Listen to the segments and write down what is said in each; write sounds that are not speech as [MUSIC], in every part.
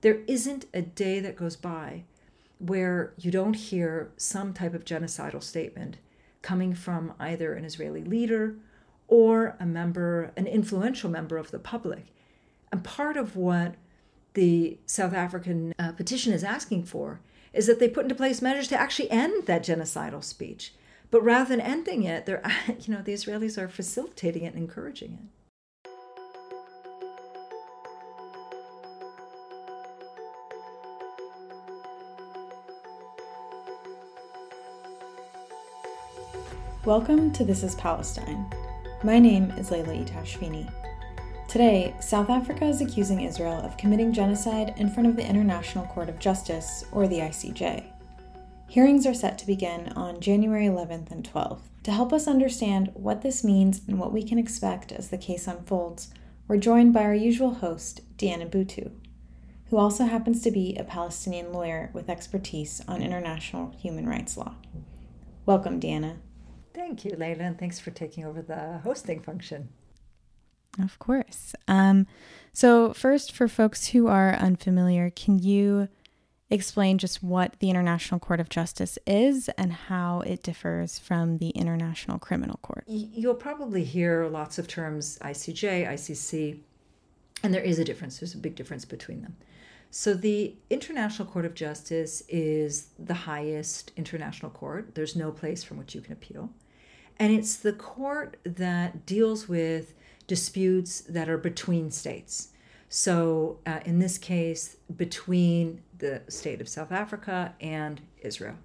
There isn't a day that goes by where you don't hear some type of genocidal statement coming from either an Israeli leader or a member, an influential member of the public. And part of what the South African uh, petition is asking for is that they put into place measures to actually end that genocidal speech. But rather than ending it, they're, [LAUGHS] you know, the Israelis are facilitating it and encouraging it. Welcome to This is Palestine. My name is Leila Itashvini. Today, South Africa is accusing Israel of committing genocide in front of the International Court of Justice, or the ICJ. Hearings are set to begin on January 11th and 12th. To help us understand what this means and what we can expect as the case unfolds, we're joined by our usual host, Diana Buttu, who also happens to be a Palestinian lawyer with expertise on international human rights law. Welcome, Diana. Thank you, Leila, and thanks for taking over the hosting function. Of course. Um, so, first, for folks who are unfamiliar, can you explain just what the International Court of Justice is and how it differs from the International Criminal Court? You'll probably hear lots of terms ICJ, ICC, and there is a difference. There's a big difference between them. So, the International Court of Justice is the highest international court. There's no place from which you can appeal. And it's the court that deals with disputes that are between states. So, uh, in this case, between the state of South Africa and Israel.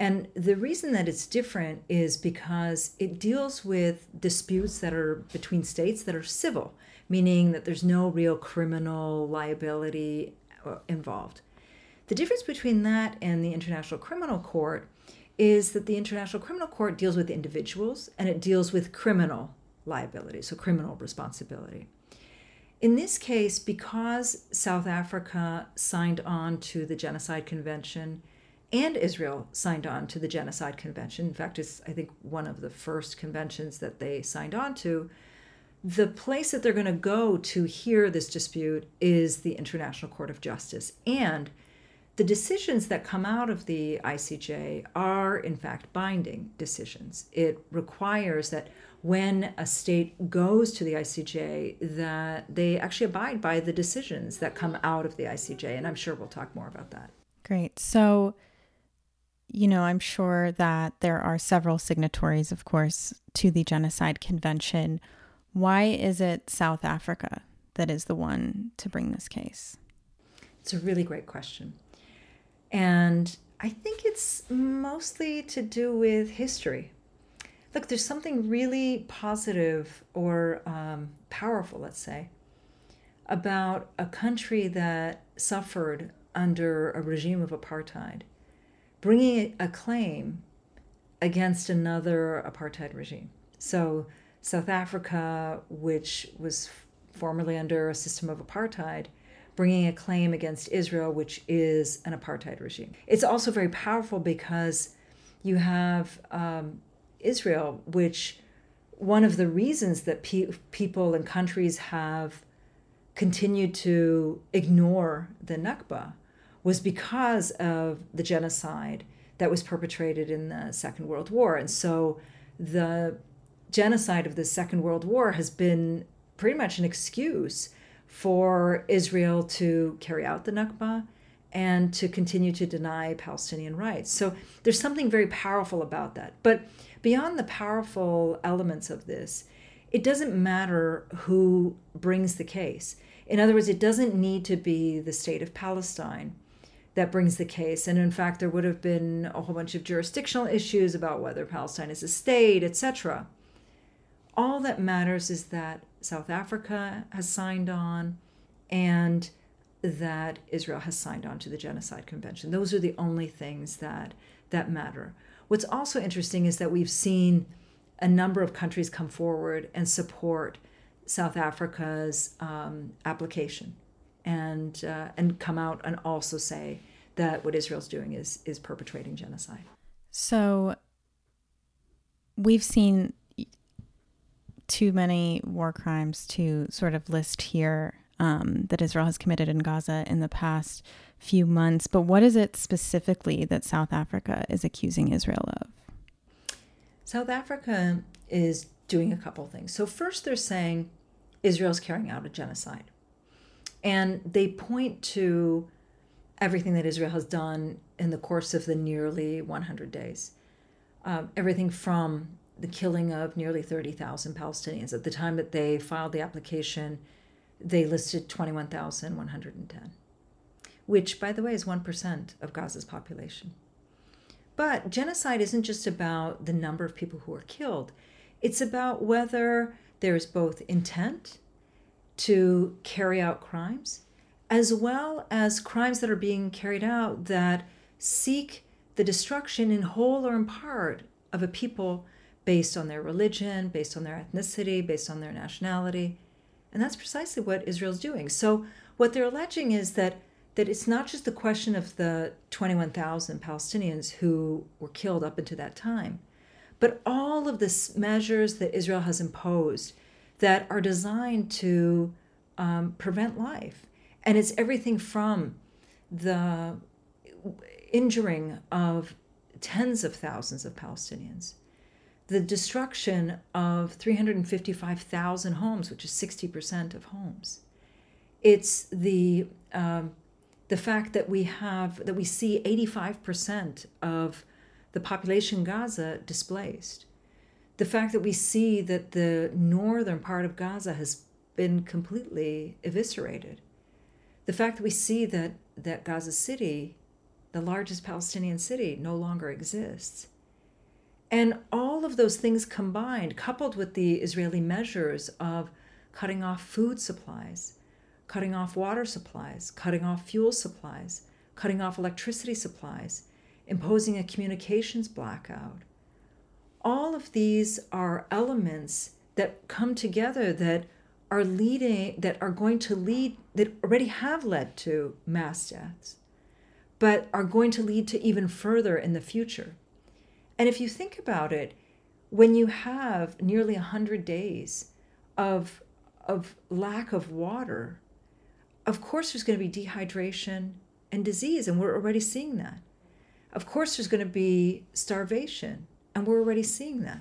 And the reason that it's different is because it deals with disputes that are between states that are civil, meaning that there's no real criminal liability uh, involved. The difference between that and the International Criminal Court is that the International Criminal Court deals with individuals and it deals with criminal liability, so criminal responsibility. In this case, because South Africa signed on to the Genocide Convention and Israel signed on to the Genocide Convention, in fact, it's, I think, one of the first conventions that they signed on to, the place that they're going to go to hear this dispute is the International Court of Justice. And the decisions that come out of the ICJ are, in fact, binding decisions. It requires that when a state goes to the ICJ, that they actually abide by the decisions that come out of the ICJ. And I'm sure we'll talk more about that. Great. So, you know, I'm sure that there are several signatories, of course, to the Genocide Convention. Why is it South Africa that is the one to bring this case? It's a really great question. And I think it's mostly to do with history. Look, there's something really positive or um, powerful, let's say, about a country that suffered under a regime of apartheid, bringing a claim against another apartheid regime. So, South Africa, which was formerly under a system of apartheid, bringing a claim against Israel, which is an apartheid regime. It's also very powerful because you have um, Israel, which one of the reasons that pe- people and countries have continued to ignore the Nakba was because of the genocide that was perpetrated in the Second World War. And so the genocide of the Second World War has been pretty much an excuse for Israel to carry out the Nakba and to continue to deny Palestinian rights. So there's something very powerful about that. But beyond the powerful elements of this, it doesn't matter who brings the case. In other words, it doesn't need to be the state of Palestine that brings the case. And in fact, there would have been a whole bunch of jurisdictional issues about whether Palestine is a state, etc. All that matters is that South Africa has signed on and that Israel has signed on to the Genocide Convention. Those are the only things that that matter. What's also interesting is that we've seen a number of countries come forward and support South Africa's um, application, and uh, and come out and also say that what Israel's doing is is perpetrating genocide. So we've seen too many war crimes to sort of list here. um, that Israel has committed in Gaza in the past few months. But what is it specifically that South Africa is accusing Israel of? South Africa is doing a couple things. So, first, they're saying Israel's carrying out a genocide. And they point to everything that Israel has done in the course of the nearly 100 days. Uh, everything from the killing of nearly 30,000 Palestinians. At the time that they filed the application, they listed 21,110, which, by the way, is 1% of Gaza's population. But genocide isn't just about the number of people who are killed, it's about whether there's both intent to carry out crimes as well as crimes that are being carried out that seek the destruction in whole or in part of a people based on their religion, based on their ethnicity, based on their nationality. And that's precisely what Israel's doing. So what they're alleging is that that it's not just the question of the 21,000 Palestinians who were killed up until that time, but all of the measures that Israel has imposed that are designed to um, prevent life. And it's everything from the injuring of tens of thousands of Palestinians, the destruction of 355,000 homes, which is 60% of homes. It's the um, the fact that we have that we see 85% of the population Gaza displaced. The fact that we see that the northern part of Gaza has been completely eviscerated. The fact that we see that, that Gaza City, the largest Palestinian city, no longer exists. And all of those things combined, coupled with the Israeli measures of cutting off food supplies, cutting off water supplies, cutting off fuel supplies, cutting off electricity supplies, imposing a communications blackout. All of these are elements that come together that are leading, that are going to lead, that already have led to mass deaths, but are going to lead to even further in the future. And if you think about it, when you have nearly 100 days of, of lack of water, of course there's going to be dehydration and disease, and we're already seeing that. Of course there's going to be starvation, and we're already seeing that.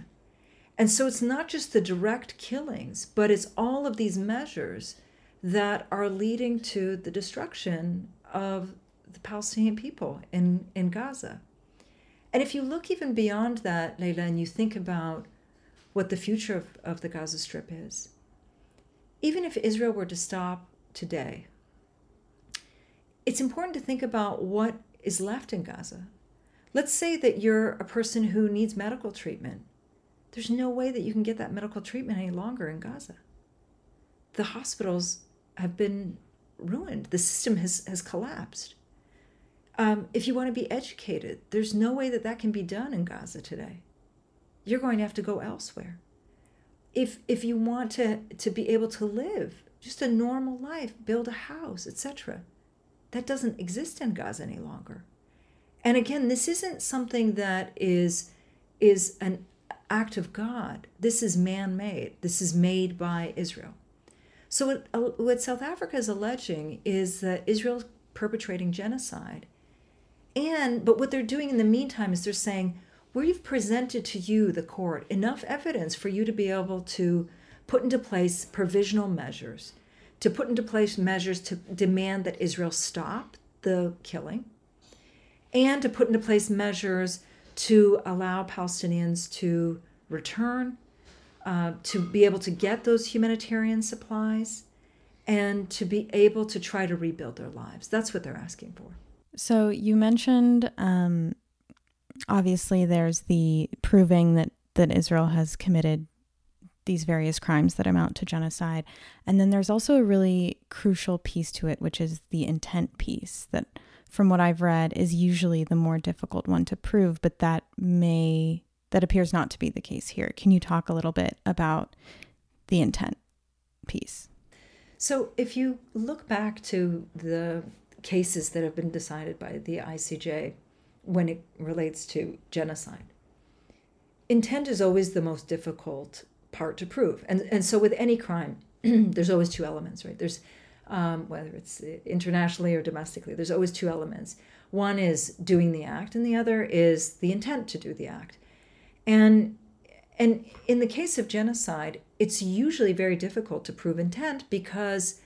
And so it's not just the direct killings, but it's all of these measures that are leading to the destruction of the Palestinian people in, in Gaza. And if you look even beyond that, Leila, and you think about what the future of, of the Gaza Strip is, even if Israel were to stop today, it's important to think about what is left in Gaza. Let's say that you're a person who needs medical treatment. There's no way that you can get that medical treatment any longer in Gaza. The hospitals have been ruined, the system has, has collapsed. Um, if you want to be educated, there's no way that that can be done in Gaza today. You're going to have to go elsewhere. If, if you want to, to be able to live just a normal life, build a house, etc., that doesn't exist in Gaza any longer. And again, this isn't something that is is an act of God. This is man-made. This is made by Israel. So what, uh, what South Africa is alleging is that Israel's perpetrating genocide. And but what they're doing in the meantime is they're saying, we've presented to you, the court, enough evidence for you to be able to put into place provisional measures to put into place measures to demand that Israel stop the killing, and to put into place measures to allow Palestinians to return, uh, to be able to get those humanitarian supplies, and to be able to try to rebuild their lives. That's what they're asking for. So you mentioned, um, obviously, there's the proving that that Israel has committed these various crimes that amount to genocide. And then there's also a really crucial piece to it, which is the intent piece that, from what I've read, is usually the more difficult one to prove, but that may, that appears not to be the case here. Can you talk a little bit about the intent piece? So if you look back to the cases that have been decided by the ICJ when it relates to genocide, intent is always the most difficult part to prove. And and so with any crime, [CLEARS THROAT] there's always two elements, right? There's um, whether it's internationally or domestically. There's always two elements. One is doing the act, and the other is the intent to do the act. And and in the case of genocide, it's usually very difficult to prove intent because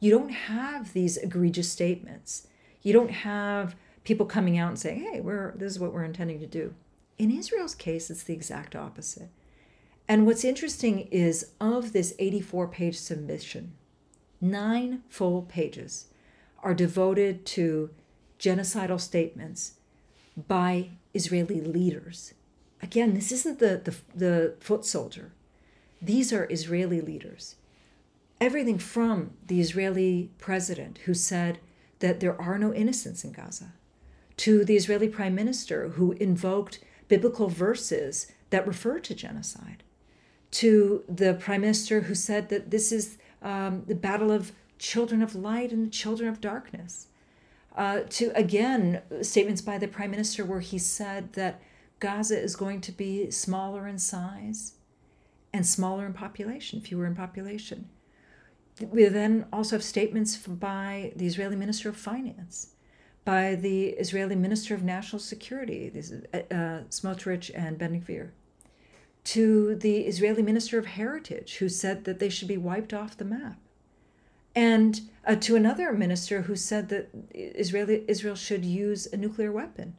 you don't have these egregious statements. You don't have people coming out and saying, "Hey, we're this is what we're intending to do." In Israel's case, it's the exact opposite. And what's interesting is of this 84-page submission, 9 full pages are devoted to genocidal statements by Israeli leaders. Again, this isn't the, the, the foot soldier. These are Israeli leaders. Everything from the Israeli president who said that there are no innocents in Gaza, to the Israeli prime minister who invoked biblical verses that refer to genocide, to the prime minister who said that this is um, the battle of children of light and children of darkness. Uh, to again, statements by the prime minister where he said that Gaza is going to be smaller in size and smaller in population, fewer in population. We then also have statements by the Israeli Minister of Finance, by the Israeli Minister of National Security, uh, uh, Smotrich and Ben Gvir, to the Israeli Minister of Heritage, who said that they should be wiped off the map, and uh, to another minister who said that Israeli, Israel should use a nuclear weapon.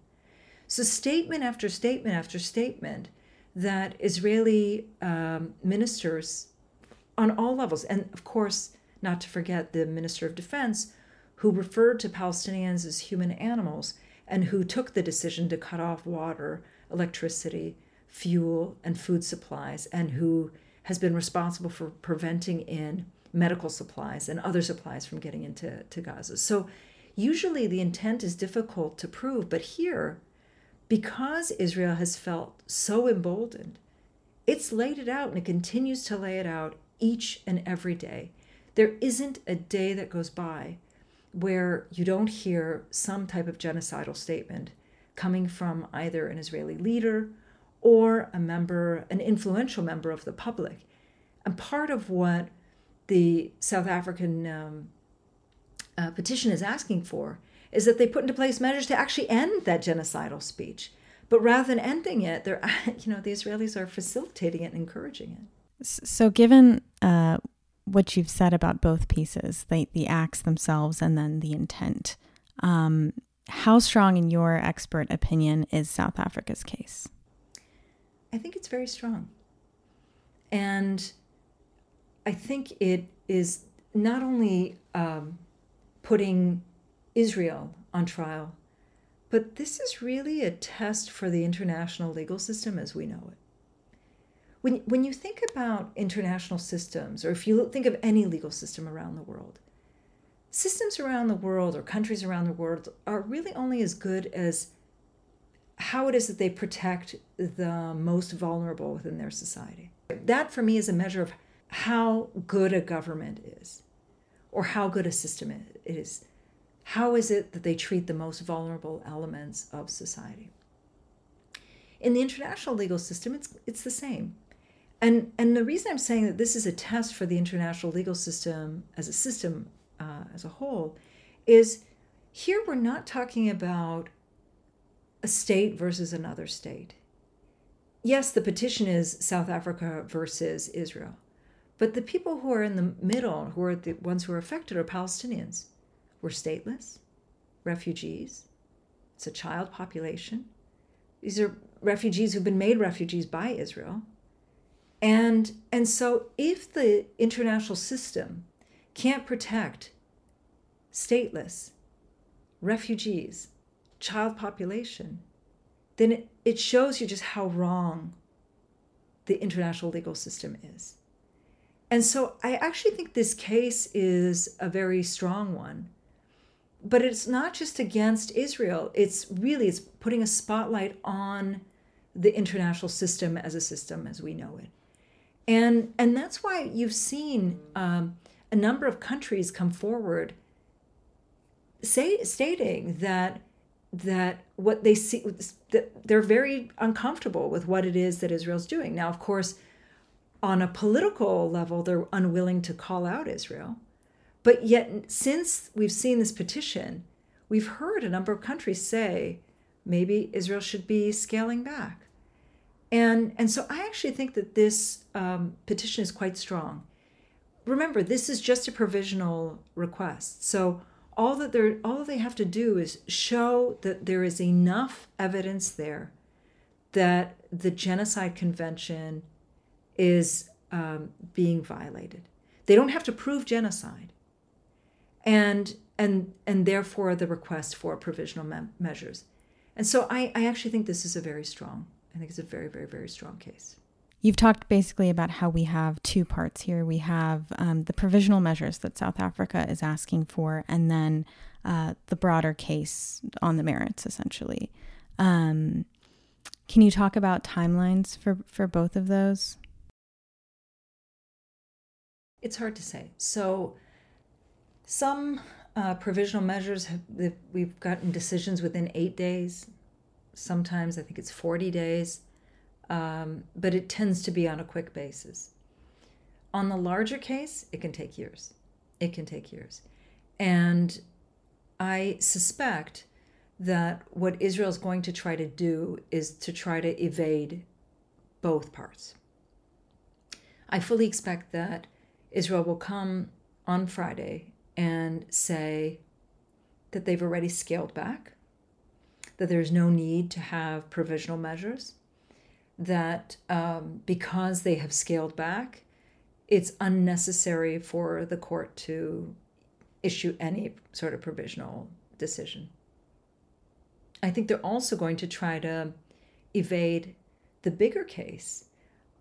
So, statement after statement after statement that Israeli um, ministers on all levels, and of course, not to forget the Minister of Defense, who referred to Palestinians as human animals and who took the decision to cut off water, electricity, fuel, and food supplies, and who has been responsible for preventing in medical supplies and other supplies from getting into to Gaza. So, usually the intent is difficult to prove, but here, because Israel has felt so emboldened, it's laid it out and it continues to lay it out each and every day. There isn't a day that goes by where you don't hear some type of genocidal statement coming from either an Israeli leader or a member, an influential member of the public. And part of what the South African um, uh, petition is asking for is that they put into place measures to actually end that genocidal speech. But rather than ending it, they're [LAUGHS] you know the Israelis are facilitating it and encouraging it. So, given uh, what you've said about both pieces, the the acts themselves and then the intent, um, how strong, in your expert opinion, is South Africa's case? I think it's very strong, and I think it is not only um, putting Israel on trial, but this is really a test for the international legal system as we know it. When, when you think about international systems, or if you think of any legal system around the world, systems around the world or countries around the world are really only as good as how it is that they protect the most vulnerable within their society. That, for me, is a measure of how good a government is or how good a system it is. How is it that they treat the most vulnerable elements of society? In the international legal system, it's, it's the same. And, and the reason I'm saying that this is a test for the international legal system as a system uh, as a whole is here we're not talking about a state versus another state. Yes, the petition is South Africa versus Israel, but the people who are in the middle, who are the ones who are affected, are Palestinians were stateless, refugees. It's a child population. These are refugees who've been made refugees by Israel. And, and so, if the international system can't protect stateless, refugees, child population, then it, it shows you just how wrong the international legal system is. And so I actually think this case is a very strong one but it's not just against Israel. It's really it's putting a spotlight on the international system as a system as we know it, and and that's why you've seen um, a number of countries come forward, say stating that that what they see that they're very uncomfortable with what it is that Israel's doing. Now, of course, on a political level, they're unwilling to call out Israel But yet, since we've seen this petition, we've heard a number of countries say maybe Israel should be scaling back. And, and so I actually think that this um, petition is quite strong. Remember, this is just a provisional request. So all that they're, all they have to do is show that there is enough evidence there that the genocide convention is um, being violated. They don't have to prove genocide, and and and therefore the request for provisional me- measures. And so I, I actually think this is a very strong. I think it's a very very very strong case. You've talked basically about how we have two parts here. We have um, the provisional measures that South Africa is asking for, and then uh, the broader case on the merits, essentially. Um, can you talk about timelines for, for both of those? It's hard to say. So, some uh, provisional measures have we've gotten decisions within eight days. Sometimes I think it's 40 days, um, but it tends to be on a quick basis. On the larger case, it can take years. It can take years. And I suspect that what Israel is going to try to do is to try to evade both parts. I fully expect that Israel will come on Friday and say that they've already scaled back, that there's no need to have provisional measures, that um, because they have scaled back, it's unnecessary for the court to issue any sort of provisional decision. I think they're also going to try to evade the bigger case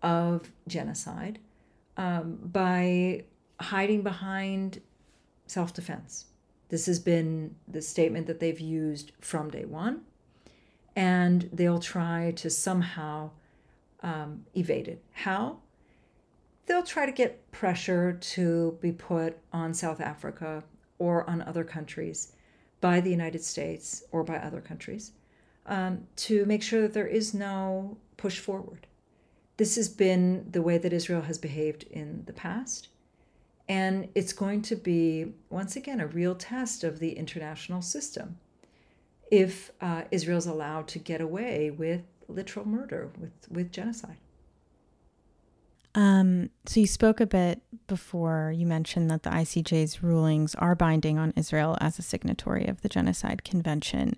of genocide um, by hiding behind self defense. This has been the statement that they've used from day one, and they'll try to somehow um, evade it. How? They'll try to get pressure to be put on South Africa or on other countries by the United States or by other countries um, to make sure that there is no push forward. This has been the way that Israel has behaved in the past. And it's going to be, once again, a real test of the international system if uh, Israel's allowed to get away with literal murder, with, with genocide. Um, so you spoke a bit before you mentioned that the ICJ's rulings are binding on Israel as a signatory of the Genocide Convention.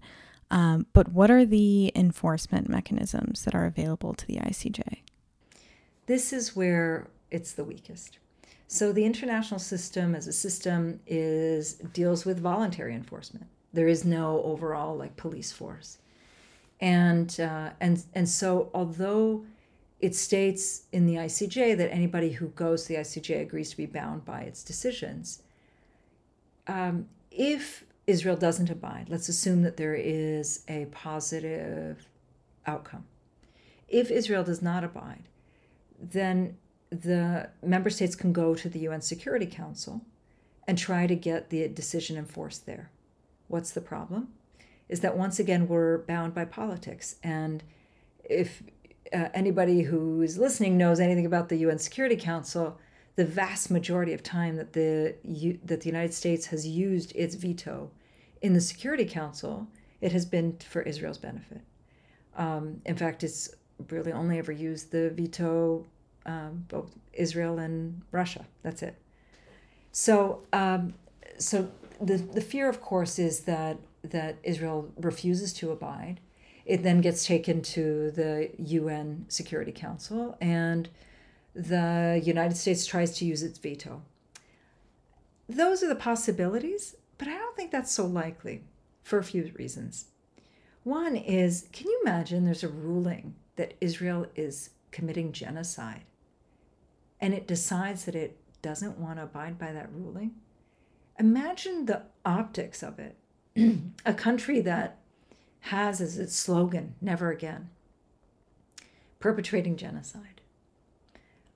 Um, but what are the enforcement mechanisms that are available to the ICJ? This is where it's the weakest. So the international system as a system is deals with voluntary enforcement. There is no overall like police force, and uh, and and so although it states in the ICJ that anybody who goes to the ICJ agrees to be bound by its decisions. Um, if Israel doesn't abide, let's assume that there is a positive outcome. If Israel does not abide, then the member states can go to the UN Security Council and try to get the decision enforced there. What's the problem? Is that once again we're bound by politics. And if uh, anybody who is listening knows anything about the UN Security Council, the vast majority of time that the U, that the United States has used its veto in the Security Council, it has been for Israel's benefit. Um, in fact, it's really only ever used the veto um, both Israel and Russia. That's it. So, um, so the the fear, of course, is that that Israel refuses to abide it then gets taken to the UN Security Council, and the United States tries to use its veto. Those are the possibilities, but I don't think that's so likely for a few reasons. One is can you imagine there's a ruling that Israel is committing genocide and it decides that it doesn't want to abide by that ruling? Imagine the optics of it. [CLEARS THROAT] a country that has as its slogan, never again. Perpetrating genocide,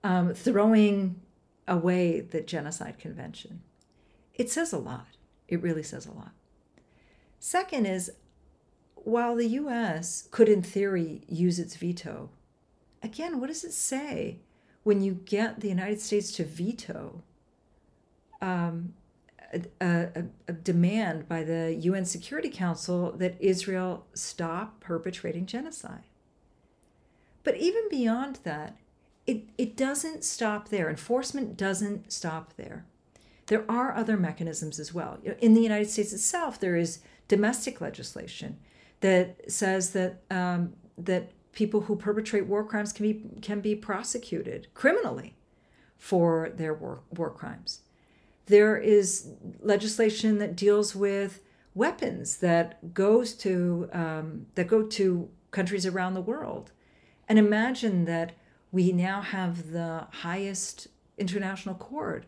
um, throwing away the Genocide Convention. It says a lot. It really says a lot. Second is, while the US could, in theory, use its veto, again, what does it say when you get the United States to veto um, a, a, demand by the UN Security Council that Israel stop perpetrating genocide. But even beyond that, it, it doesn't stop there. Enforcement doesn't stop there. There are other mechanisms as well. In the United States itself, there is domestic legislation that says that um, that people who perpetrate war crimes can be can be prosecuted criminally for their war, war crimes. There is legislation that deals with weapons that goes to um, that go to countries around the world, and imagine that we now have the highest international court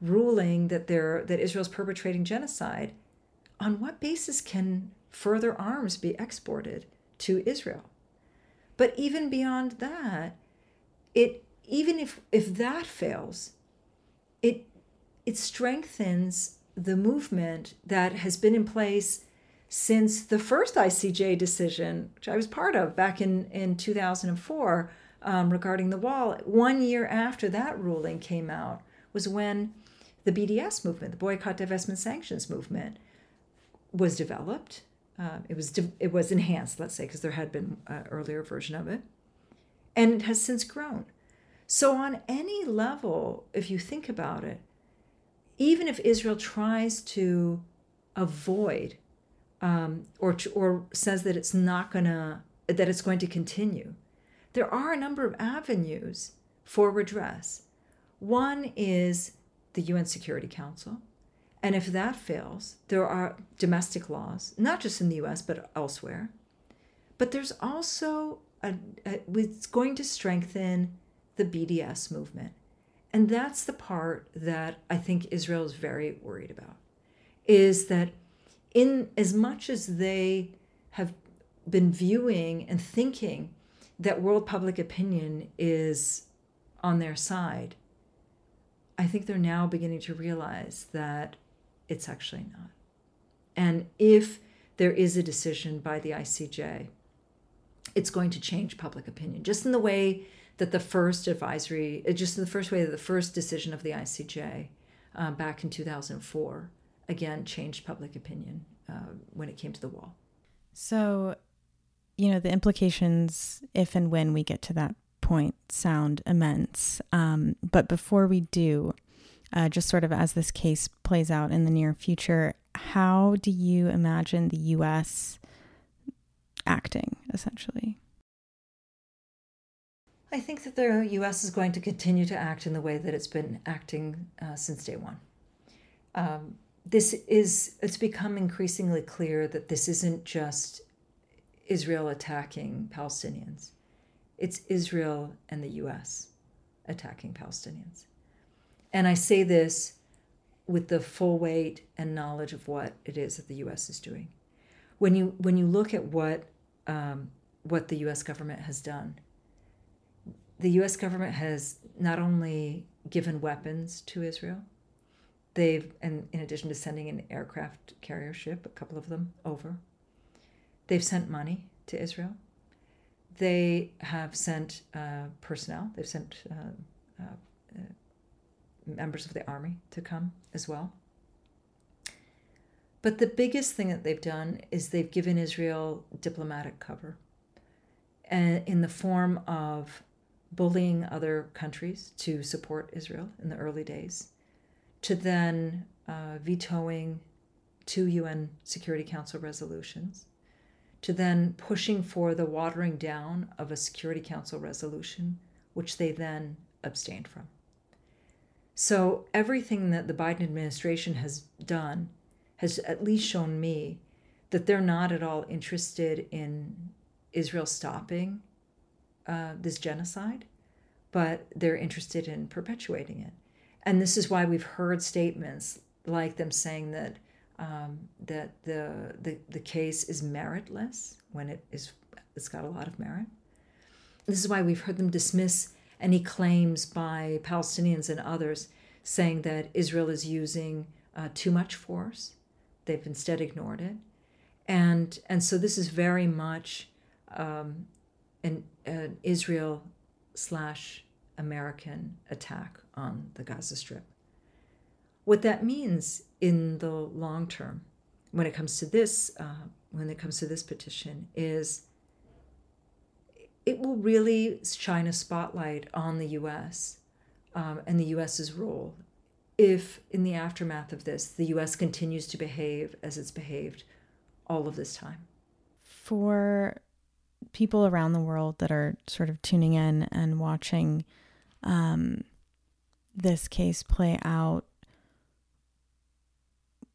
ruling that there that Israel's perpetrating genocide. On what basis can further arms be exported to Israel? But even beyond that, it even if if that fails, it it strengthens the movement that has been in place since the first ICJ decision, which I was part of back in, in 2004 um, regarding the wall. One year after that ruling came out was when the BDS movement, the Boycott, Divestment, Sanctions movement, was developed. Uh, it was de- it was enhanced, let's say, because there had been an earlier version of it, and it has since grown. So on any level, if you think about it, even if Israel tries to avoid um, or or says that it's not gonna that it's going to continue, there are a number of avenues for redress. One is the UN Security Council. And if that fails, there are domestic laws, not just in the US, but elsewhere. But there's also a, a, it's going to strengthen the BDS movement. And that's the part that I think Israel is very worried about is that in as much as they have been viewing and thinking that world public opinion is on their side, I think they're now beginning to realize that it's actually not. And if there is a decision by the ICJ, it's going to change public opinion, just in the way that the first advisory, just in the first way that the first decision of the ICJ uh, back in 2004, again, changed public opinion uh, when it came to the wall. So, you know, the implications, if and when we get to that point, sound immense. Um, but before we do, uh, just sort of as this case plays out in the near future, how do you imagine the U.S. acting essentially? I think that the U.S. is going to continue to act in the way that it's been acting uh, since day one. Um, this is, it's become increasingly clear that this isn't just Israel attacking Palestinians, it's Israel and the U.S. attacking Palestinians. And I say this with the full weight and knowledge of what it is that the U.S. is doing. When you when you look at what um, what the U.S. government has done, the U.S. government has not only given weapons to Israel, they've and in addition to sending an aircraft carrier ship, a couple of them over, they've sent money to Israel. They have sent uh, personnel. They've sent uh, uh, members of the army to come as well. But the biggest thing that they've done is they've given Israel diplomatic cover and in the form of bullying other countries to support Israel in the early days, to then uh, vetoing two UN Security Council resolutions, to then pushing for the watering down of a Security Council resolution, which they then abstained from. So everything that the Biden administration has done has at least shown me that they're not at all interested in Israel stopping uh, this genocide, but they're interested in perpetuating it. And this is why we've heard statements like them saying that um, that the, the the case is meritless when it is it's got a lot of merit. This is why we've heard them dismiss any claims by Palestinians and others saying that Israel is using uh, too much force. They've instead ignored it. And, and so this is very much um, an, an Israel slash American attack on the Gaza Strip. What that means in the long term when it comes to this uh, when it comes to this petition is it will really shine a spotlight on the U.S. Um, and the U.S.'s role if, in the aftermath of this, the U.S. continues to behave as it's behaved all of this time. For people around the world that are sort of tuning in and watching um, this case play out,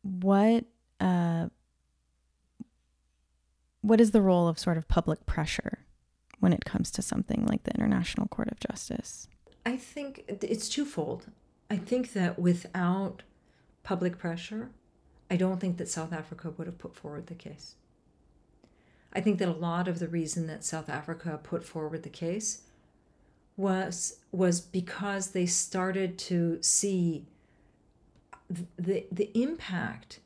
what uh, what is the role of sort of public pressure when it comes to something like the International Court of Justice? I think it's twofold. I think that without public pressure, I don't think that South Africa would have put forward the case. I think that a lot of the reason that South Africa put forward the case was was because they started to see the the impact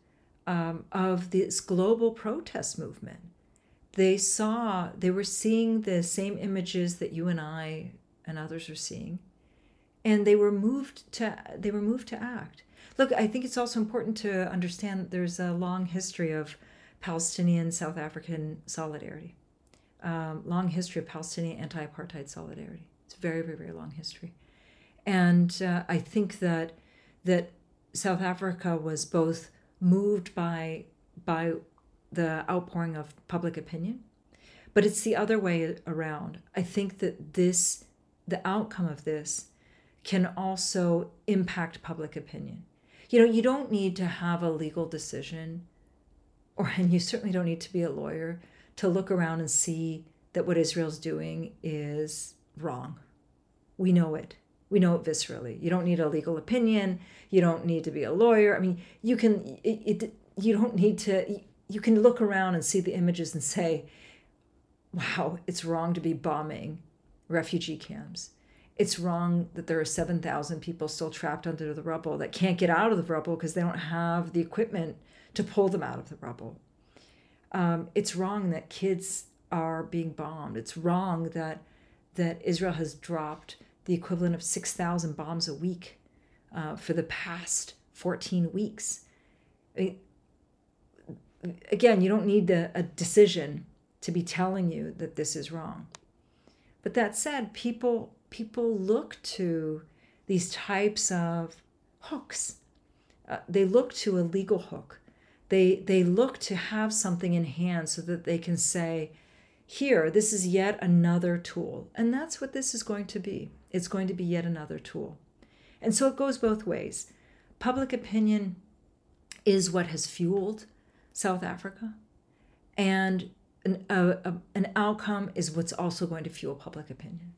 um, of this global protest movement. They saw they were seeing the same images that you and I and others are seeing, and they were moved to they were moved to act. Look, I think it's also important to understand that there's a long history of Palestinian South African solidarity, um, long history of Palestinian anti-apartheid solidarity. It's a very, very, very long history, and uh, I think that that South Africa was both moved by by the outpouring of public opinion, but it's the other way around. I think that this the outcome of this can also impact public opinion. You know, you don't need to have a legal decision, or and you certainly don't need to be a lawyer to look around and see that what Israel's doing is wrong. We know it. We know it viscerally. You don't need a legal opinion. You don't need to be a lawyer. I mean, you can. It, it you don't need to. You can look around and see the images and say, "Wow, it's wrong to be bombing refugee camps." it's wrong that there are 7,000 people still trapped under the rubble that can't get out of the rubble because they don't have the equipment to pull them out of the rubble. Um, it's wrong that kids are being bombed. It's wrong that that Israel has dropped the equivalent of 6,000 bombs a week uh, for the past 14 weeks. I mean, again, you don't need a decision to be telling you that this is wrong. But that said, people people look to these types of hooks. Uh, they look to a legal hook. They they look to have something in hand so that they can say, here, this is yet another tool. And that's what this is going to be. It's going to be yet another tool. And so it goes both ways. Public opinion is what has fueled South Africa, and an, a, a, an outcome is what's also going to fuel public opinion.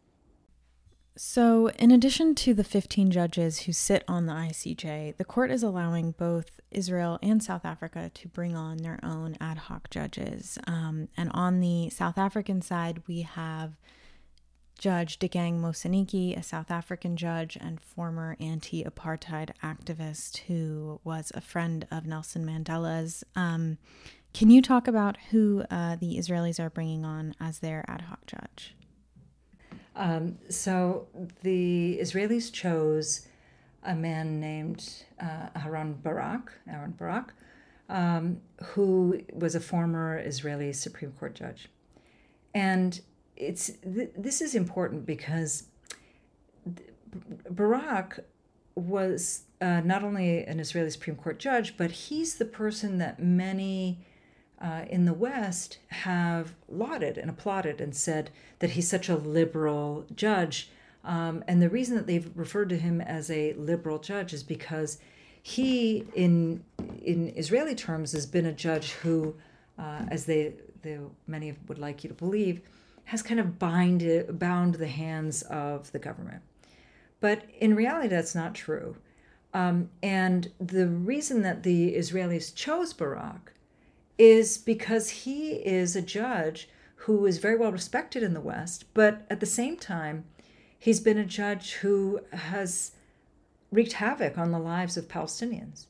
So, in addition to the 15 judges who sit on the ICJ, the court is allowing both Israel and South Africa to bring on their own ad hoc judges. Um, and on the South African side, we have Judge Dikgang Moseneke, a South African judge and former anti apartheid activist who was a friend of Nelson Mandela's. Um, can you talk about who uh, the Israelis are bringing on as their ad hoc judge? Um, so the Israelis chose a man named uh, Aaron Barak, Aaron Barak, um, who was a former Israeli Supreme Court judge. And it's th- this is important because Barak was uh, not only an Israeli Supreme Court judge, but he's the person that many uh, in the West have lauded and applauded and said that he's such a liberal judge. Um, and the reason that they've referred to him as a liberal judge is because he, in in Israeli terms, has been a judge who, uh, as they, they many would like you to believe, has kind of bind bound the hands of the government. But in reality, that's not true. Um, and the reason that the Israelis chose Barak is because he is a judge who is very well respected in the West, but at the same time, he's been a judge who has wreaked havoc on the lives of Palestinians.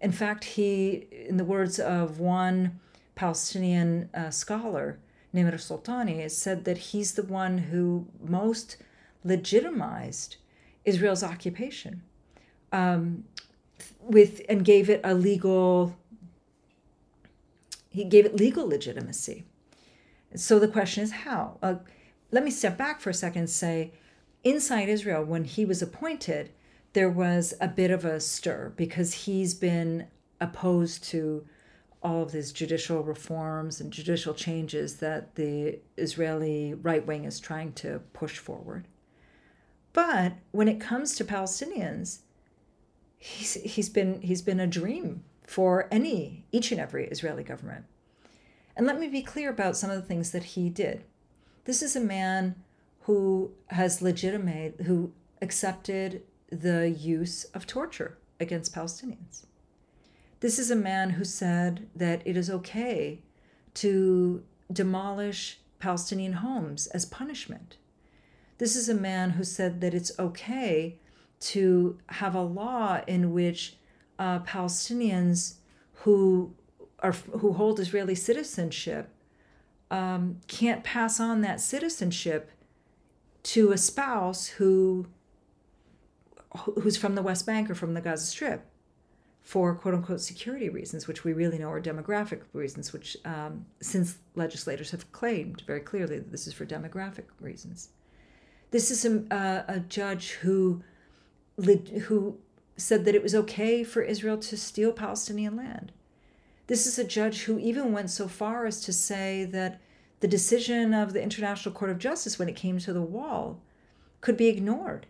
In fact, he, in the words of one Palestinian uh, scholar, Nimer Sultany, has said that he's the one who most legitimized Israel's occupation. Um, with and gave it a legal he gave it legal legitimacy. So the question is how? Uh, let me step back for a second and say inside Israel, when he was appointed, there was a bit of a stir because he's been opposed to all of these judicial reforms and judicial changes that the Israeli right wing is trying to push forward. But when it comes to Palestinians, he's, he's been he's been a dream for any each and every Israeli government. And let me be clear about some of the things that he did. This is a man who has legitimate who accepted the use of torture against Palestinians. This is a man who said that it is okay to demolish Palestinian homes as punishment. This is a man who said that it's okay to have a law in which uh, Palestinians who are who hold Israeli citizenship um, can't pass on that citizenship to a spouse who who's from the West Bank or from the Gaza Strip for quote unquote security reasons, which we really know are demographic reasons, which um, since legislators have claimed very clearly that this is for demographic reasons. This is a, a judge who who said that it was okay for Israel to steal Palestinian land. This is a judge who even went so far as to say that the decision of the International Court of Justice when it came to the wall could be ignored,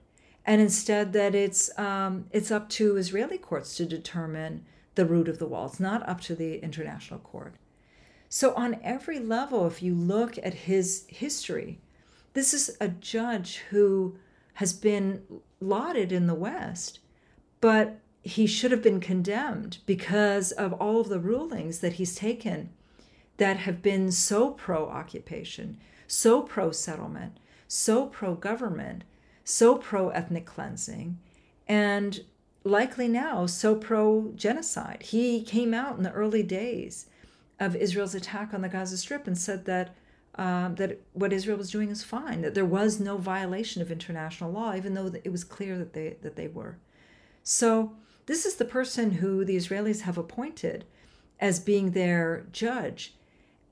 and instead that it's um, it's up to Israeli courts to determine the route of the wall. It's not up to the International Court. So on every level, if you look at his history, this is a judge who has been lauded in the West, but he should have been condemned because of all of the rulings that he's taken that have been so pro occupation, so pro settlement, so pro government, so pro ethnic cleansing, and likely now so pro genocide. He came out in the early days of Israel's attack on the Gaza Strip and said that um, that what Israel was doing is fine, that there was no violation of international law, even though it was clear that they that they were. So this is the person who the Israelis have appointed as being their judge,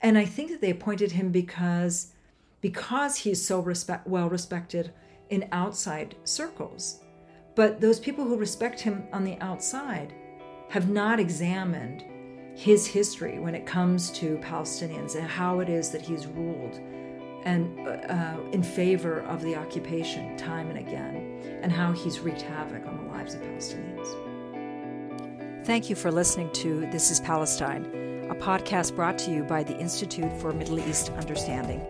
and I think that they appointed him because because he's so respect, well respected in outside circles. But those people who respect him on the outside have not examined his history when it comes to Palestinians and how it is that he's ruled and uh, in favor of the occupation time and again, and how he's wreaked havoc on the lives of Palestinians. Thank you for listening to This is Palestine, a podcast brought to you by the Institute for Middle East Understanding.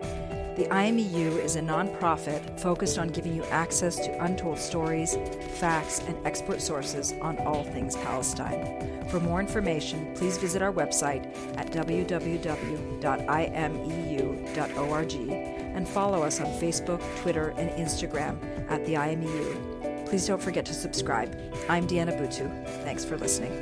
The IMEU is a nonprofit focused on giving you access to untold stories, facts, and expert sources on all things Palestine. For more information, please visit our website at www.imeu.org and follow us on Facebook, Twitter, and Instagram at the IMEU. Please don't forget to subscribe. I'm Diana Buttu. Thanks for listening.